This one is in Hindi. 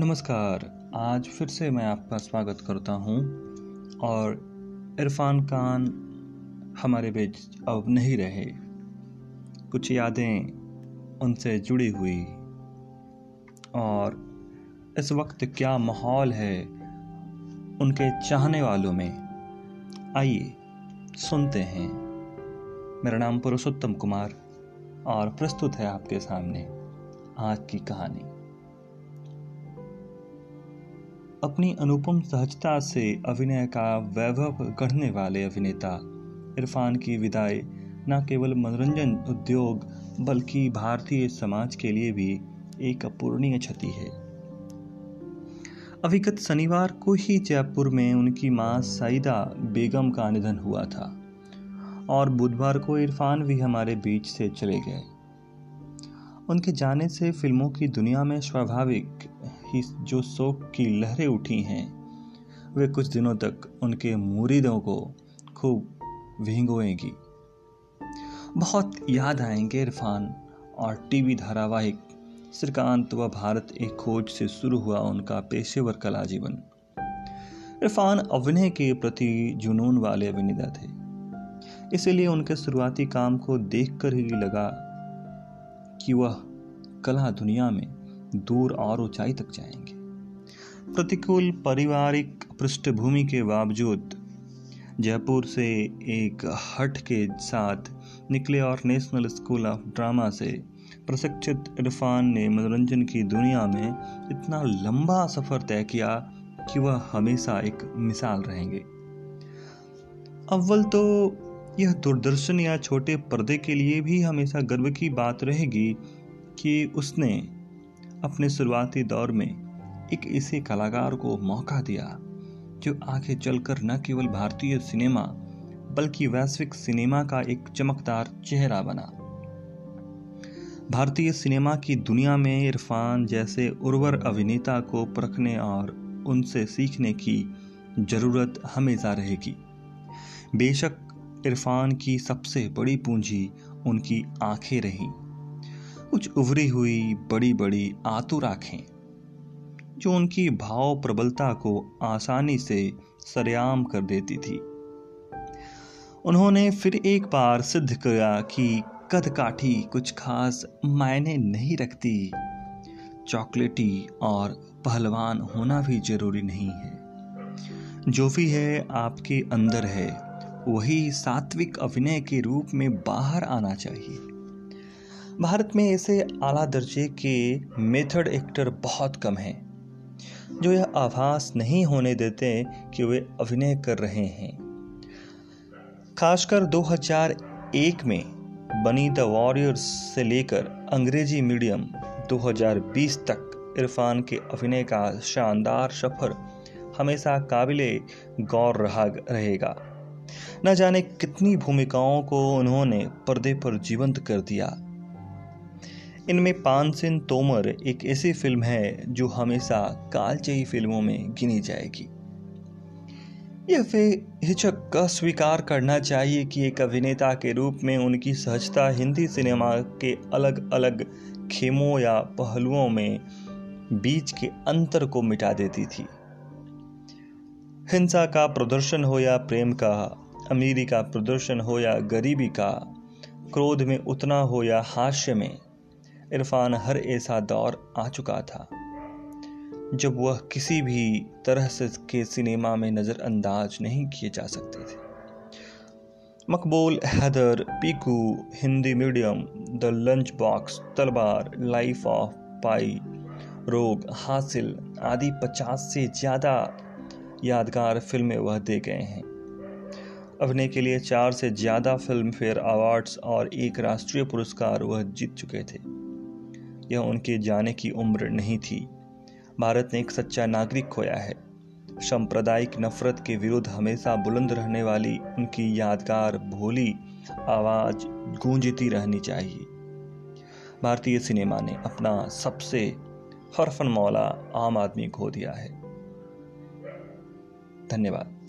नमस्कार, आज फिर से मैं आपका स्वागत करता हूँ और इरफान खान हमारे बीच अब नहीं रहे। कुछ यादें उनसे जुड़ी हुई। और इस वक्त क्या माहौल है उनके चाहने वालों में? आइए, सुनते हैं। मेरा नाम पुरुषोत्तम कुमार और प्रस्तुत है आपके सामने आज की कहानी। अपनी अनुपम सहजता से अभिनय का वैभव गढ़ने वाले अभिनेता। इरफान की विदाई न केवल मनोरंजन उद्योग, बल्कि भारतीय समाज के लिए भी एक अपूर्णीय क्षति है। अभिगत शनिवार को ही जयपुर में उनकी माँ सईदा बेगम का निधन हुआ था, और बुधवार को इरफान भी हमारे बीच से चले गए। उनके जाने से फ़िल्मों की दुनिया में स्वाभाविक ही जो शोक की लहरें उठी हैं, वे कुछ दिनों तक उनके मुरीदों को खूब भिंगोएँगी। बहुत याद आएँगे इरफान और टीवी धारावाहिक, श्रीकांत व भारत एक खोज से शुरू हुआ उनका पेशेवर कला जीवन। इरफान अभिनय के प्रति जुनून वाले अभिनेता थे, इसलिए उनके शुरुआती काम को देखकर ही लगा कि वह कला दुनिया में दूर और ऊंचाई तक जाएँगे। प्रतिकूल पारिवारिक पृष्ठभूमि के बावजूद, जयपुर से एक हट के साथ निकले और नेशनल स्कूल ऑफ़ ड्रामा से प्रशिक्षित इरफान ने मनोरंजन की दुनिया में इतना लंबा सफ़र तय किया कि वह हमेशा एक मिसाल रहेंगे। अव्वल तो यह दूरदर्शन या छोटे पर्दे के लिए भी हमेशा गर्व की बात रहेगी कि उसने अपने शुरुआती दौर में एक ऐसे कलाकार को मौका दिया, जो आगे चलकर न केवल भारतीय सिनेमा, बल्कि वैश्विक सिनेमा का एक चमकदार चेहरा बना। भारतीय सिनेमा की दुनिया में इरफान जैसे उर्वर अभिनेता को परखने और उनसे सीखने की ज़रूरत हमेशा रहेगी। बेशक इरफान की सबसे बड़ी पूंजी उनकी आँखें रहीं। कुछ उभरी हुई बड़ी बड़ी आतुर आँखें, जो उनकी भाव प्रबलता को आसानी से सरेआम कर देती थी। उन्होंने फिर एक बार सिद्ध किया कि कद काठी कुछ खास मायने नहीं रखती। चॉकलेटी और पहलवान होना भी ज़रूरी नहीं है। जो भी है आपके अंदर है, वही सात्विक अभिनय के रूप में बाहर आना चाहिए। भारत में ऐसे आला दर्जे के मेथड एक्टर बहुत कम हैं, जो यह आभास नहीं होने देते कि वे अभिनय कर रहे हैं। खासकर 2001 में बनी द वॉरियर्स से लेकर अंग्रेज़ी मीडियम 2020 तक इरफान के अभिनय का शानदार सफ़र हमेशा काबिल गौर रहा रहेगा। न जाने कितनी भूमिकाओं को उन्होंने पर्दे पर जीवंत कर दिया। इनमें पानसिन तोमर एक ऐसी फ़िल्म है जो हमेशा कालचई फ़िल्मों में गिनी जाएगी। यह हिचक का स्वीकार करना चाहिए कि एक अभिनेता के रूप में उनकी सहजता हिंदी सिनेमा के अलग अलग खेमों या पहलुओं में बीच के अंतर को मिटा देती थी। हिंसा का प्रदर्शन हो या प्रेम का, अमीरी का प्रदर्शन हो या गरीबी का, क्रोध में उतना हो या हास्य में इरफान हर ऐसा दौर आ चुका था, जब वह किसी भी तरह से के सिनेमा में नज़रअंदाज नहीं किए जा सकते थे। Maqbool, Haider, Piku, Hindi medium, the lunchbox, Talvar, life of Pi, Rog, Haasil आदि पचास से ज़्यादा यादगार फ़िल्में वह दे गए हैं। अभिनय के लिए चार से ज़्यादा फ़िल्म फेयर अवार्ड्स और एक राष्ट्रीय पुरस्कार वह जीत चुके थे। यह उनके जाने की उम्र नहीं थी। भारत ने एक सच्चा नागरिक खोया है। सांप्रदायिक नफरत के विरुद्ध हमेशा बुलंद रहने वाली उनकी यादगार भोली आवाज़ गूंजती रहनी चाहिए। भारतीय सिनेमा ने अपना सबसे हरफन मौला आम आदमी खो दिया है। धन्यवाद।